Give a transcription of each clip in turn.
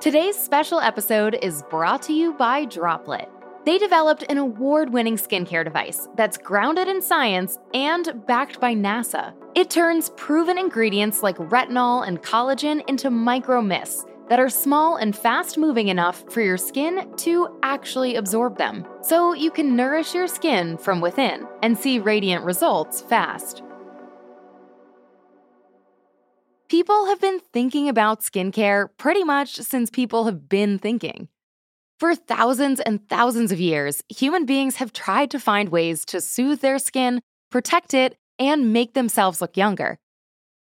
Today's special episode is brought to you by Droplette. They developed an award winning skincare device that's grounded in science and backed by NASA. It turns proven ingredients like retinol and collagen into micro mists that are small and fast moving enough for your skin to actually absorb them. So you can nourish your skin from within and see radiant results fast. People have been thinking about skincare pretty much since people have been thinking. For thousands and thousands of years, human beings have tried to find ways to soothe their skin, protect it, and make themselves look younger.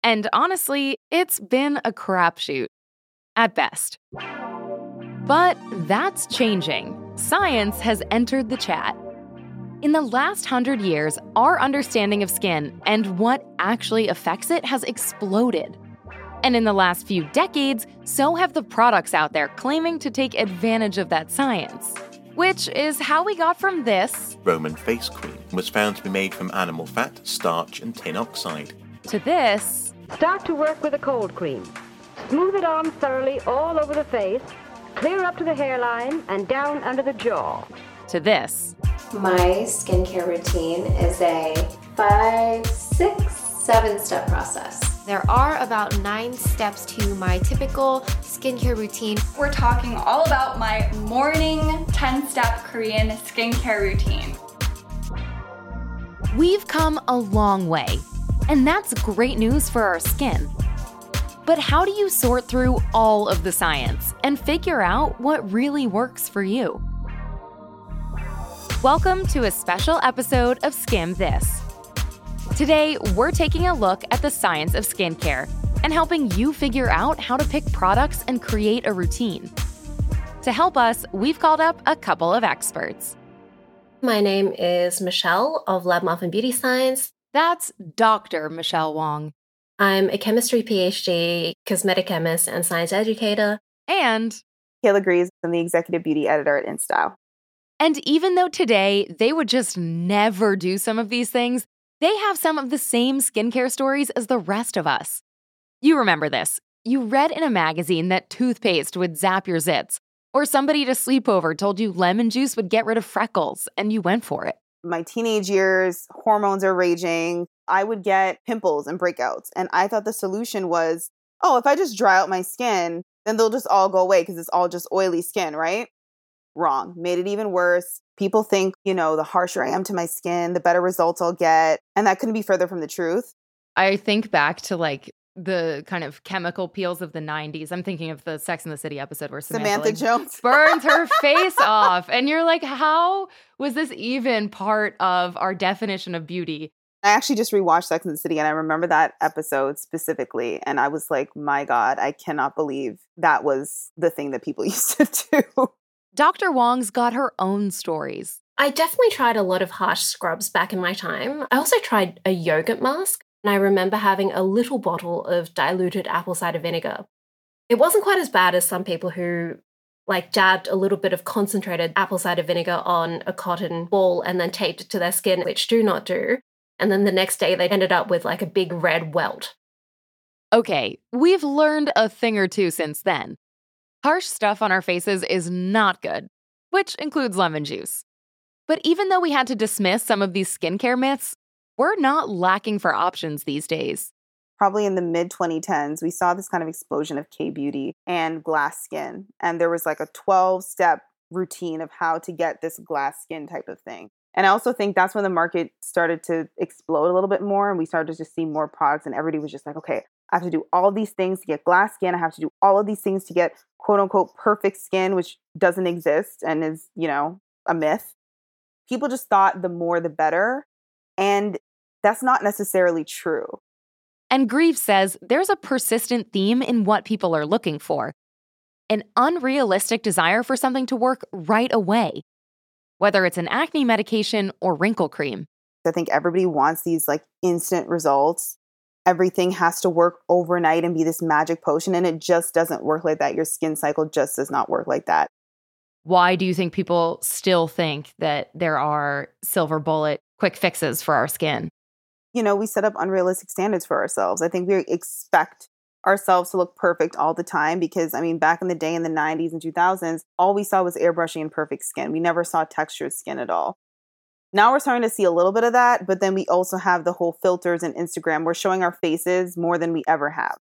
And honestly, it's been a crapshoot, at best. But that's changing. Science has entered the chat. In the last hundred years, our understanding of skin and what actually affects it has exploded. And in the last few decades, so have the products out there claiming to take advantage of that science. Which is how we got from this Roman face cream was found to be made from animal fat, starch, and tin oxide. to this Start to work with a cold cream. Smooth it on thoroughly all over the face, clear up to the hairline and down under the jaw. to this. My skincare routine is a five, six, seven step process. There are about nine steps to my typical skincare routine. We're talking all about my morning 10 step Korean skincare routine. We've come a long way, and that's great news for our skin. But how do you sort through all of the science and figure out what really works for you? Welcome to a special episode of Skimm This. Today, we're taking a look at the science of skincare and helping you figure out how to pick products and create a routine. To help us, we've called up a couple of experts. My name is Michelle of Lab Muffin Beauty Science. That's Dr. Michelle Wong I'm a chemistry PhD, cosmetic chemist, and science educator. and Kayla Greaves. I'm the executive beauty editor at InStyle. And even though today they would just never do some of these things, they have some of the same skincare stories as the rest of us. You remember this. You read in a magazine that toothpaste would zap your zits, or somebody to sleep over told you lemon juice would get rid of freckles, and you went for it. My teenage years, hormones are raging. I would get pimples and breakouts. And I thought the solution was, oh, if I just dry out my skin, then they'll just all go away because it's all just oily skin, right? Wrong. Made it even worse. People think, you know, the harsher I am to my skin, the better results I'll get. And that couldn't be further from the truth. I think back to like the kind of chemical peels of the 90s. I'm thinking of the Sex in the City episode where Samantha, Samantha like, Jones. burns her face off. And you're like, how was this even part of our definition of beauty? I actually just rewatched Sex and the City and I remember that episode specifically. And I was like, my God, I cannot believe that was the thing that people used to do. Dr. Wong's got her own stories. I definitely tried a lot of harsh scrubs back in my time. I also tried a yogurt mask, and I remember having a little bottle of diluted apple cider vinegar. It wasn't quite as bad as some people who like jabbed a little bit of concentrated apple cider vinegar on a cotton ball and then taped it to their skin, which do not do. And then the next day they ended up with like a big red welt. Okay, we've learned a thing or two since then. Harsh stuff on our faces is not good, which includes lemon juice. But even though we had to dismiss some of these skincare myths, we're not lacking for options these days. probably in the mid 2010s, we saw this kind of explosion of K beauty and glass skin. And there was like a 12 step routine of how to get this glass skin type of thing. And I also think that's when the market started to explode a little bit more and we started to see more products and everybody was just like, okay, I have to do all these things to get glass skin. I have to do all of these things to get quote unquote perfect skin, which doesn't exist and is, you know, a myth. People just thought the more the better. And that's not necessarily true. And Greaves says there's a persistent theme in what people are looking for an unrealistic desire for something to work right away, whether it's an acne medication or wrinkle cream. I think everybody wants these like instant results. Everything has to work overnight and be this magic potion, and it just doesn't work like that. Your skin cycle just does not work like that. Why do you think people still think that there are silver bullet quick fixes for our skin? You know, we set up unrealistic standards for ourselves. I think we expect ourselves to look perfect all the time because I mean back in the day in the 90s and 2000s all we saw was airbrushing and perfect skin. We never saw textured skin at all. Now we're starting to see a little bit of that, but then we also have the whole filters and Instagram. We're showing our faces more than we ever have.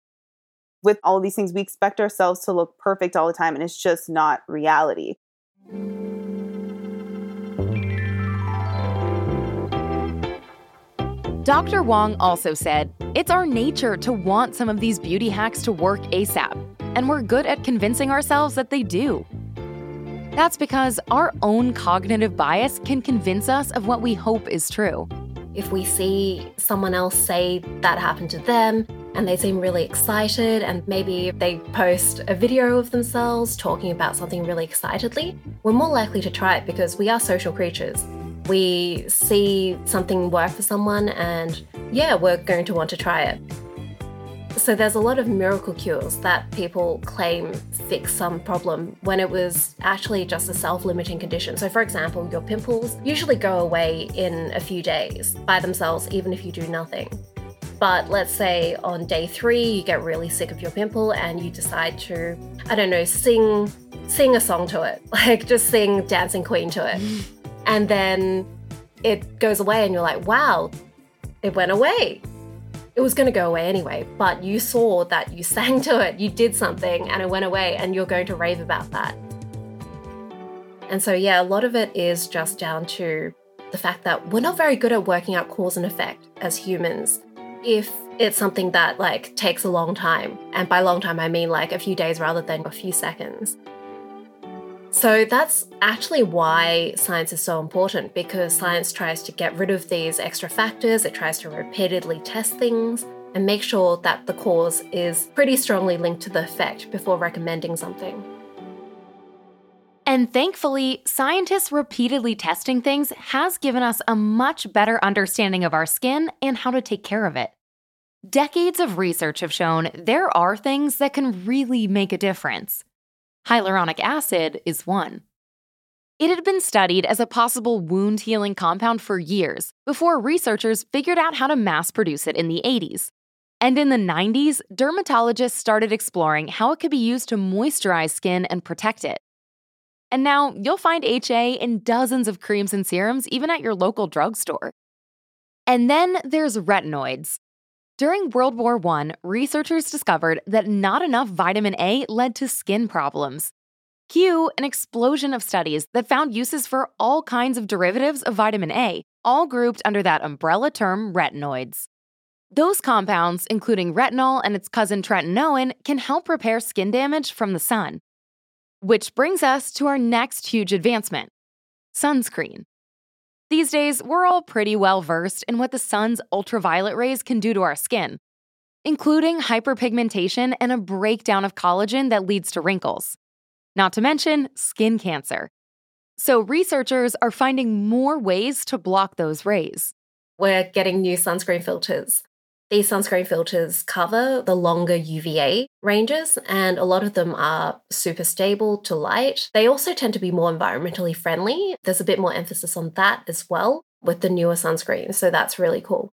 With all these things, we expect ourselves to look perfect all the time, and it's just not reality. Dr. Wong also said it's our nature to want some of these beauty hacks to work ASAP, and we're good at convincing ourselves that they do. That's because our own cognitive bias can convince us of what we hope is true. If we see someone else say that happened to them and they seem really excited, and maybe they post a video of themselves talking about something really excitedly, we're more likely to try it because we are social creatures. We see something work for someone, and yeah, we're going to want to try it. So there's a lot of miracle cures that people claim fix some problem when it was actually just a self-limiting condition. So for example, your pimples usually go away in a few days by themselves even if you do nothing. But let's say on day 3 you get really sick of your pimple and you decide to I don't know, sing sing a song to it. Like just sing Dancing Queen to it. Mm. And then it goes away and you're like, "Wow, it went away." It was going to go away anyway, but you saw that you sang to it, you did something, and it went away, and you're going to rave about that. And so, yeah, a lot of it is just down to the fact that we're not very good at working out cause and effect as humans. If it's something that like takes a long time, and by long time I mean like a few days rather than a few seconds. So that's actually why science is so important because science tries to get rid of these extra factors, it tries to repeatedly test things and make sure that the cause is pretty strongly linked to the effect before recommending something. And thankfully, scientists repeatedly testing things has given us a much better understanding of our skin and how to take care of it. Decades of research have shown there are things that can really make a difference. Hyaluronic acid is one. It had been studied as a possible wound healing compound for years before researchers figured out how to mass produce it in the 80s. And in the 90s, dermatologists started exploring how it could be used to moisturize skin and protect it. And now you'll find HA in dozens of creams and serums, even at your local drugstore. And then there's retinoids, during World War I, researchers discovered that not enough vitamin A led to skin problems. Cue an explosion of studies that found uses for all kinds of derivatives of vitamin A, all grouped under that umbrella term retinoids. Those compounds, including retinol and its cousin tretinoin, can help repair skin damage from the sun. Which brings us to our next huge advancement sunscreen. These days, we're all pretty well versed in what the sun's ultraviolet rays can do to our skin, including hyperpigmentation and a breakdown of collagen that leads to wrinkles. Not to mention skin cancer. So, researchers are finding more ways to block those rays. We're getting new sunscreen filters these sunscreen filters cover the longer UVA ranges, and a lot of them are super stable to light. They also tend to be more environmentally friendly. There's a bit more emphasis on that as well with the newer sunscreens, so that's really cool.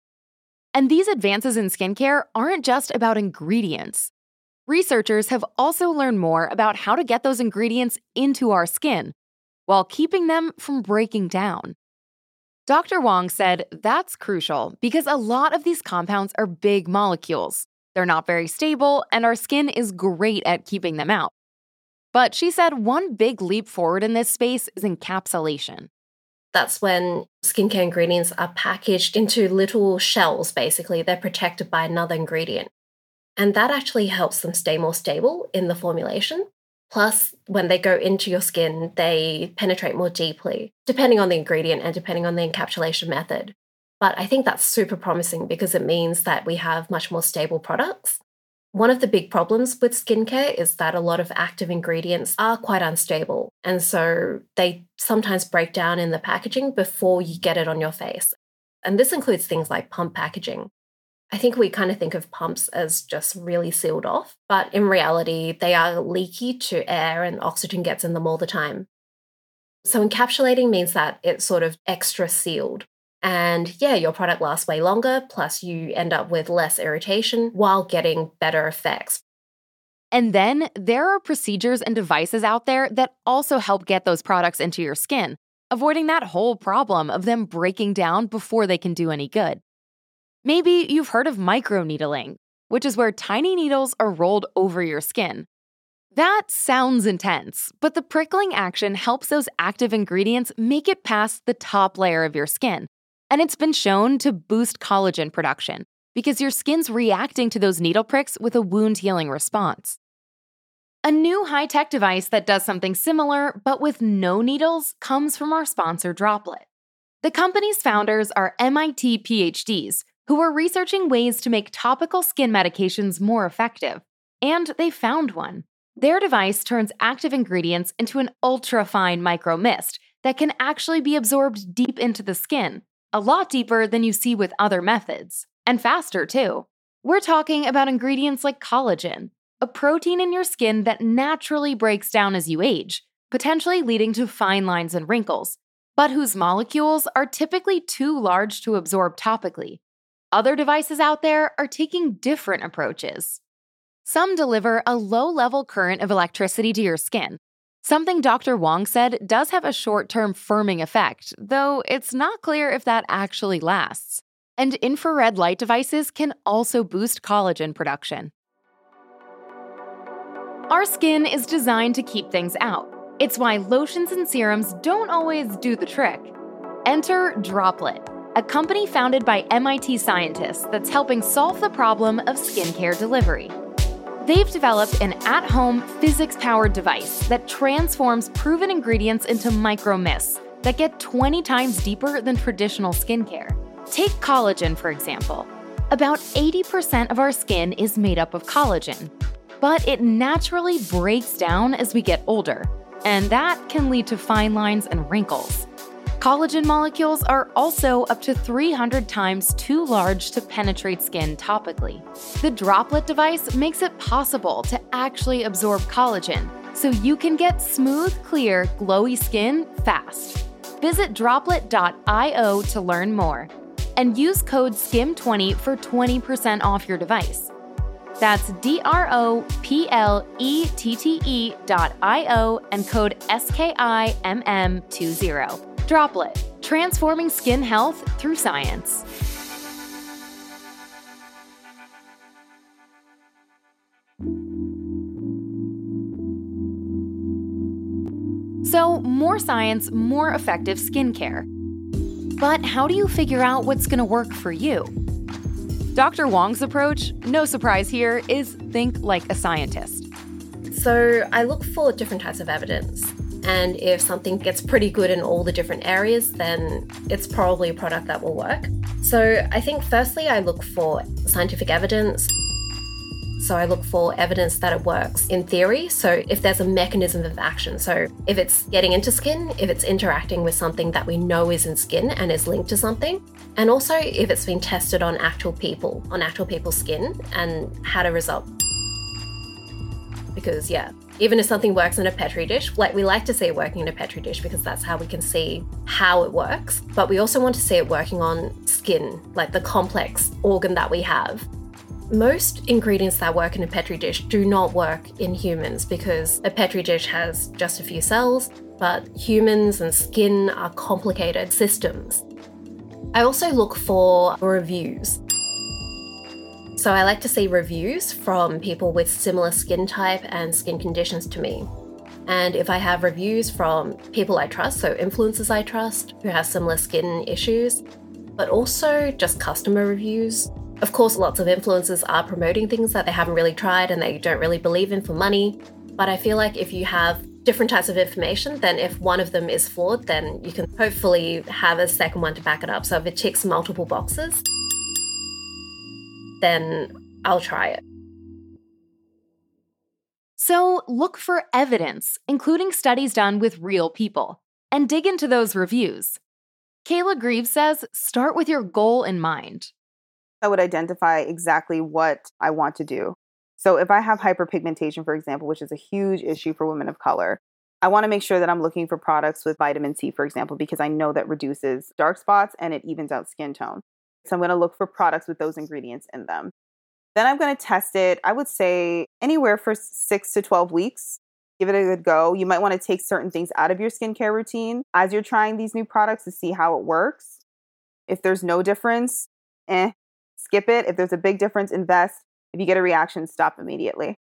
And these advances in skincare aren't just about ingredients. Researchers have also learned more about how to get those ingredients into our skin while keeping them from breaking down. Dr. Wong said that's crucial because a lot of these compounds are big molecules. They're not very stable, and our skin is great at keeping them out. But she said one big leap forward in this space is encapsulation. That's when skincare ingredients are packaged into little shells, basically. They're protected by another ingredient. And that actually helps them stay more stable in the formulation. Plus, when they go into your skin, they penetrate more deeply, depending on the ingredient and depending on the encapsulation method. But I think that's super promising because it means that we have much more stable products. One of the big problems with skincare is that a lot of active ingredients are quite unstable. And so they sometimes break down in the packaging before you get it on your face. And this includes things like pump packaging, I think we kind of think of pumps as just really sealed off, but in reality, they are leaky to air and oxygen gets in them all the time. So, encapsulating means that it's sort of extra sealed. And yeah, your product lasts way longer, plus you end up with less irritation while getting better effects. And then there are procedures and devices out there that also help get those products into your skin, avoiding that whole problem of them breaking down before they can do any good. Maybe you've heard of microneedling, which is where tiny needles are rolled over your skin. That sounds intense, but the prickling action helps those active ingredients make it past the top layer of your skin. And it's been shown to boost collagen production because your skin's reacting to those needle pricks with a wound healing response. A new high tech device that does something similar, but with no needles, comes from our sponsor, Droplette. The company's founders are MIT PhDs who were researching ways to make topical skin medications more effective, and they found one. Their device turns active ingredients into an ultra fine micro mist that can actually be absorbed deep into the skin, a lot deeper than you see with other methods, and faster too. We're talking about ingredients like collagen, a protein in your skin that naturally breaks down as you age, potentially leading to fine lines and wrinkles, but whose molecules are typically too large to absorb topically. Other devices out there are taking different approaches. Some deliver a low level current of electricity to your skin. Something Dr. Wong said does have a short term firming effect, though it's not clear if that actually lasts. And infrared light devices can also boost collagen production. Our skin is designed to keep things out. It's why lotions and serums don't always do the trick. Enter Droplette, a company founded by MIT scientists that's helping solve the problem of skincare delivery. They've developed an at home, physics powered device that transforms proven ingredients into micro mists that get 20 times deeper than traditional skincare. Take collagen, for example. About 80% of our skin is made up of collagen, but it naturally breaks down as we get older, and that can lead to fine lines and wrinkles. Collagen molecules are also up to 300 times too large to penetrate skin topically. The droplette device makes it possible to actually absorb collagen, so you can get smooth, clear, glowy skin fast. Visit droplette.io to learn more and use code SKIMM20 for 20% off your device. That's D R O P L E T T E dot I O and code S K I M M 20. Droplette, transforming skin health through science. So, more science, more effective skincare. But how do you figure out what's going to work for you? Dr. Wong's approach, no surprise here, is think like a scientist. So, I look for different types of evidence. And if something gets pretty good in all the different areas, then it's probably a product that will work. So I think firstly, I look for scientific evidence. So I look for evidence that it works in theory. So if there's a mechanism of action, so if it's getting into skin, if it's interacting with something that we know is in skin and is linked to something, and also if it's been tested on actual people, on actual people's skin and had a result. Because yeah, even if something works in a petri dish, like we like to see it working in a petri dish because that's how we can see how it works. But we also want to see it working on skin, like the complex organ that we have. Most ingredients that work in a petri dish do not work in humans because a petri dish has just a few cells, but humans and skin are complicated systems. I also look for reviews. So I like to see reviews from people with similar skin type and skin conditions to me. And if I have reviews from people I trust, so influencers I trust who have similar skin issues, but also just customer reviews. Of course, lots of influencers are promoting things that they haven't really tried and they don't really believe in for money. But I feel like if you have different types of information, then if one of them is flawed, then you can hopefully have a second one to back it up. So if it ticks multiple boxes, then I'll try it. So look for evidence, including studies done with real people, and dig into those reviews. Kayla Greaves says start with your goal in mind. I would identify exactly what I want to do. So if I have hyperpigmentation, for example, which is a huge issue for women of color, I want to make sure that I'm looking for products with vitamin C, for example, because I know that reduces dark spots and it evens out skin tone. So I'm going to look for products with those ingredients in them. Then I'm going to test it, I would say anywhere for six to 12 weeks. Give it a good go. You might want to take certain things out of your skincare routine as you're trying these new products to see how it works. If there's no difference, eh, skip it. If there's a big difference, invest. If you get a reaction, stop immediately.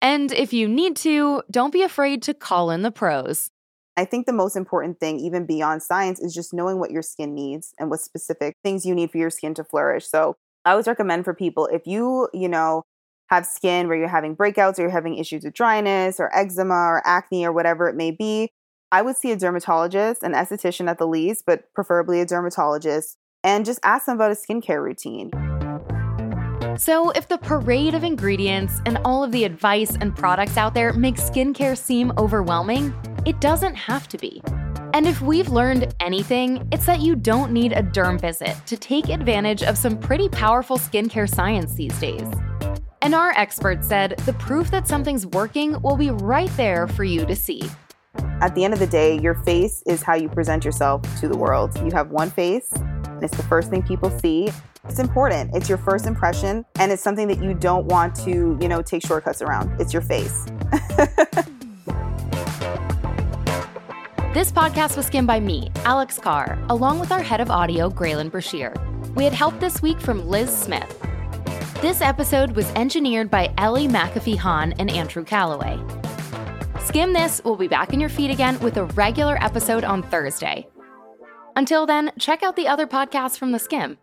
And if you need to, don't be afraid to call in the pros. I think the most important thing, even beyond science, is just knowing what your skin needs and what specific things you need for your skin to flourish. So I always recommend for people if you, you know, have skin where you're having breakouts or you're having issues with dryness or eczema or acne or whatever it may be, I would see a dermatologist, an esthetician at the least, but preferably a dermatologist, and just ask them about a skincare routine. So, if the parade of ingredients and all of the advice and products out there makes skincare seem overwhelming, it doesn't have to be. And if we've learned anything, it's that you don't need a derm visit to take advantage of some pretty powerful skincare science these days. And our expert said the proof that something's working will be right there for you to see. At the end of the day, your face is how you present yourself to the world. You have one face, it's the first thing people see. It's important. It's your first impression, and it's something that you don't want to, you know, take shortcuts around. It's your face. this podcast was skimmed by me, Alex Carr, along with our head of audio, Graylin Brashear. We had help this week from Liz Smith. This episode was engineered by Ellie McAfee Hahn and Andrew Calloway. Skimm This will be back in your feed again with a regular episode on Thursday. Until then, check out the other podcasts from The Skimm.